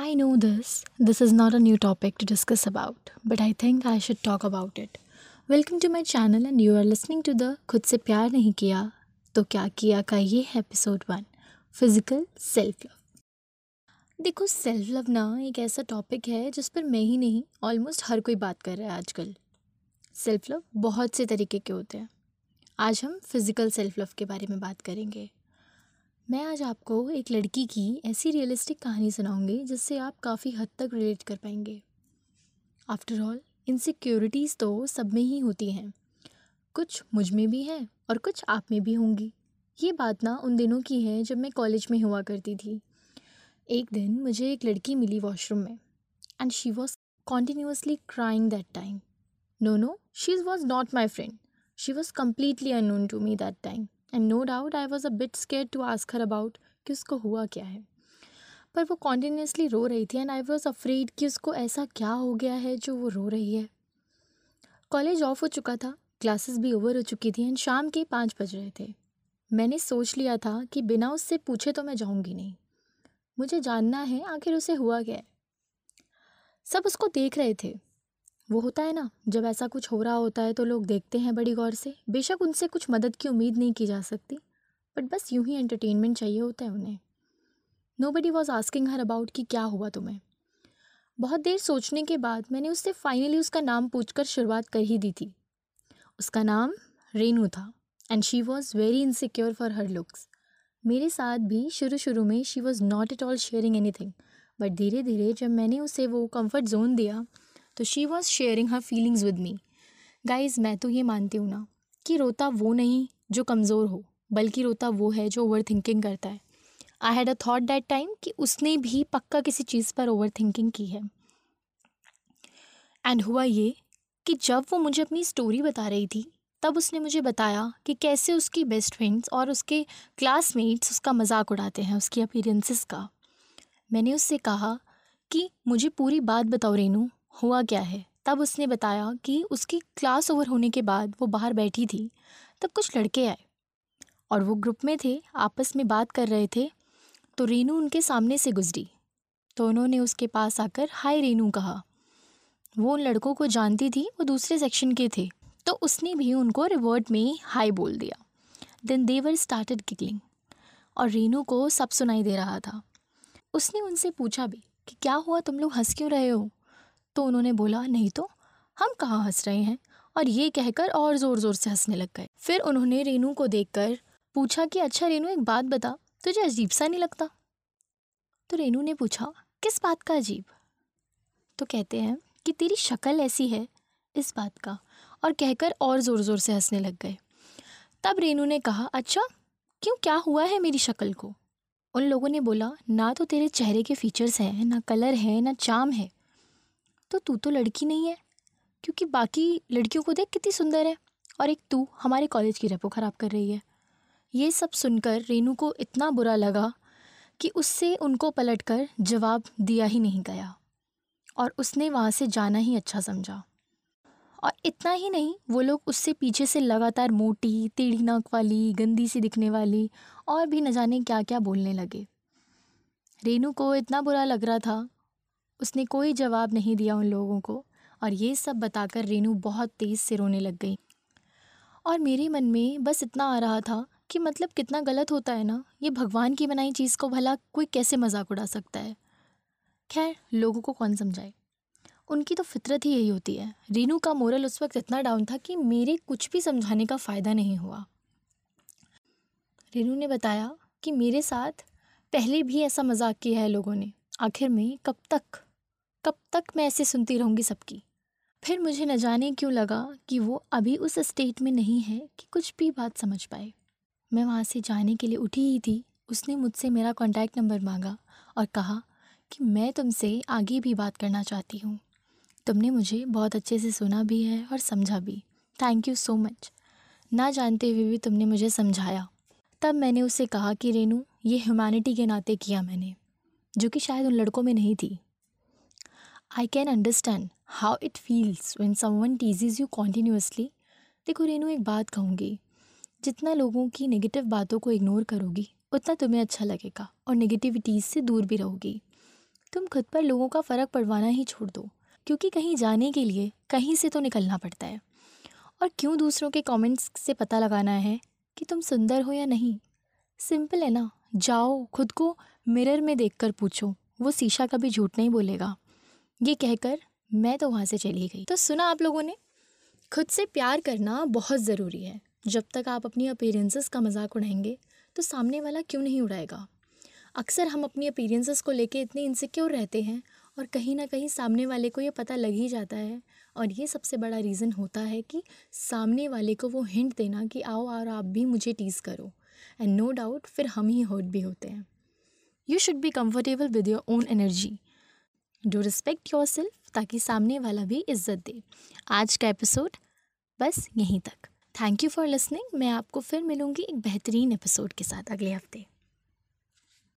I know this. This is not a new topic to discuss about, but I think I should talk about it. Welcome to my channel and you are listening to the खुद से प्यार नहीं किया तो क्या किया का ये है episode one physical self love देखो सेल्फ लव ना एक ऐसा टॉपिक है जिस पर मैं ही नहीं ऑलमोस्ट हर कोई बात कर रहा है आजकल। सेल्फ लव बहुत से तरीके के होते हैं। आज हम फ़िज़िकल सेल्फ लव के बारे में बात करेंगे। मैं आज आपको एक लड़की की ऐसी रियलिस्टिक कहानी सुनाऊँगी, जिससे आप काफ़ी हद तक रिलेट कर पाएँगे। आफ्टर ऑल इनसिक्योरिटीज़ तो सब में ही होती हैं। कुछ मुझमें भी हैं और कुछ आप में भी होंगी। ये बात ना उन दिनों की है, जब मैं कॉलेज में हुआ करती थी। एक दिन मुझे एक लड़की मिली वॉशरूम में and she was continuously crying that time no no she was not my friend she was completely unknown to me that time and no doubt I was a bit scare to ask her about कि उसको हुआ क्या है। पर वो continuously रो रही थी and I was afraid कि उसको ऐसा क्या हो गया है जो वो रो रही है। कॉलेज ऑफ़ हो चुका था क्लासेस भी ओवर हो चुकी थी एंड शाम के पाँच बज रहे थे। मैंने सोच लिया था कि बिना उससे पूछे तो मैं जाऊँगी नहीं। मुझे जानना है आखिर उसे हुआ क्या है। सब उसको देख रहे थे। वो होता है ना, जब ऐसा कुछ हो रहा होता है तो लोग देखते हैं बड़ी गौर से। बेशक उनसे कुछ मदद की उम्मीद नहीं की जा सकती बट बस यूँ ही एंटरटेनमेंट चाहिए होता है उन्हें। Nobody was asking her about कि क्या हुआ तुम्हें। बहुत देर सोचने के बाद मैंने उससे फाइनली उसका नाम पूछकर शुरुआत कर ही दी थी। उसका नाम रेनू था and she was very insecure for her looks मेरे साथ भी शुरू शुरू में she was not at all sharing anything but धीरे धीरे जब मैंने उसे वो कंफर्ट जोन दिया तो she was sharing her feelings with me guys मैं तो ये मानती हूँ ना कि रोता वो नहीं जो कमज़ोर हो, बल्कि रोता वो है जो ओवर थिंकिंग करता है। I had a thought that time कि उसने भी पक्का किसी चीज़ पर ओवर थिंकिंग की है। एंड हुआ ये कि जब वो मुझे अपनी स्टोरी बता रही थी, तब उसने मुझे बताया कि कैसे उसकी बेस्ट फ्रेंड्स और उसके क्लासमेट्स उसका मज़ाक उड़ाते हैं, उसकी अपीरेंसेस का। मैंने उससे कहा कि मुझे पूरी बात बताओ रेनू हुआ क्या है? तब उसने बताया कि उसकी क्लास ओवर होने के बाद वो बाहर बैठी थी। तब कुछ लड़के आए और वो ग्रुप में थे, आपस में बात कर रहे थे। तो रेनू उनके सामने से गुजरी। तो उन्होंने उसके पास आकर, हाय रेनू कहा। वो उन लड़कों को जानती थी, वो दूसरे सेक्शन के थे। तो उसने भी उनको रिवर्ट में हाई बोल दिया। देन देवर स्टार्टेड किकलिंग और रेनू को सब सुनाई दे रहा था। उसने उनसे पूछा भी कि, क्या हुआ? तुम लोग हंस क्यों रहे हो? तो उन्होंने बोला, नहीं तो हम कहाँ हंस रहे हैं? और ये कहकर और ज़ोर ज़ोर से हंसने लग गए। फिर उन्होंने रेनू को देखकर पूछा कि अच्छा रेनू, एक बात बता, तुझे अजीब सा नहीं लगता? तो रेनू ने पूछा, किस बात का अजीब? तो कहते हैं कि, तेरी शक्ल ऐसी है इस बात का। और कहकर और ज़ोर ज़ोर से हंसने लग गए। तब रेनू ने कहा अच्छा क्यों, क्या हुआ है मेरी शक्ल को? उन लोगों ने बोला, ना तो तेरे चेहरे के फीचर्स हैं, ना कलर है, ना चाम है। तो तू तो लड़की नहीं है, क्योंकि बाकी लड़कियों को देख कितनी सुंदर है। और एक तू हमारे कॉलेज की रेपो ख़राब कर रही है। ये सब सुनकर रेनू को इतना बुरा लगा कि उससे उनको पलटकर जवाब दिया ही नहीं गया। और उसने वहाँ से जाना ही अच्छा समझा। और इतना ही नहीं, वो लोग उससे पीछे से लगातार मोटी, टेढ़ी नाक वाली, गंदी सी दिखने वाली और भी न जाने क्या क्या बोलने लगे। रेनू को इतना बुरा लग रहा था उसने कोई जवाब नहीं दिया उन लोगों को और ये सब बताकर रेनू बहुत तेज़ से रोने लग गई। और मेरे मन में बस इतना आ रहा था कि मतलब कितना गलत होता है ना, ये भगवान की बनाई चीज़ को भला कोई कैसे मज़ाक उड़ा सकता है? खैर, लोगों को कौन समझाए? उनकी तो फितरत ही यही होती है। रेनू का मोरल उस वक्त इतना डाउन था कि मेरे कुछ भी समझाने का फ़ायदा नहीं हुआ। रेनू ने बताया कि मेरे साथ पहले भी ऐसा मज़ाक किया है लोगों ने। आखिर में कब तक कब तक मैं ऐसे सुनती रहूँगी सबकी? फिर मुझे न जाने क्यों लगा कि वो अभी उस स्टेट में नहीं है कि कुछ भी बात समझ पाए। मैं वहाँ से जाने के लिए उठी ही थी। उसने मुझसे मेरा कॉन्टैक्ट नंबर मांगा और कहा कि मैं तुमसे आगे भी बात करना चाहती हूँ। तुमने मुझे बहुत अच्छे से सुना भी है और समझा भी। थैंक यू सो मच ना जानते हुए भी तुमने मुझे समझाया। तब मैंने उसे कहा कि रेनू, ये ह्यूमैनिटी के नाते किया मैंने, जो कि शायद उन लड़कों में नहीं थी। I can understand how it feels when one teases you continuously देखो, रेनू, एक बात कहूँगी। जितना लोगों की नेगेटिव बातों को इग्नोर करोगी, उतना तुम्हें अच्छा लगेगा और नेगेटिविटीज़ से दूर भी रहोगी। तुम खुद पर लोगों का फ़र्क पड़वाना ही छोड़ दो, क्योंकि कहीं जाने के लिए कहीं से तो निकलना पड़ता है। और क्यों दूसरों के कमेंट्स से पता लगाना है कि तुम सुंदर हो या नहीं? सिंपल है ना? जाओ, खुद को मिरर में देखकर पूछो, वो शीशा कभी झूठ नहीं बोलेगा। ये कहकर मैं तो वहाँ से चली गई। तो सुना आप लोगों ने? खुद से प्यार करना बहुत ज़रूरी है। जब तक आप अपनी अपीरेंसेस का मज़ाक उड़ाएँगे तो सामने वाला क्यों नहीं उड़ाएगा? अक्सर हम अपनी अपीरेंसेस को लेके इतने इनसिक्योर रहते हैं और कहीं ना कहीं सामने वाले को ये पता लग ही जाता है। और ये सबसे बड़ा रीज़न होता है कि सामने वाले को वो हिंट देना कि आओ और आप भी मुझे टीज़ करो। एंड नो डाउट फिर हम ही हर्ट भी होते हैं। You should be comfortable with your own energy do respect yourself ताकि सामने वाला भी इज़्ज़त दे। आज का एपिसोड बस यहीं तक। थैंक यू फॉर लिसनिंग मैं आपको फिर मिलूँगी एक बेहतरीन एपिसोड के साथ अगले हफ़्ते।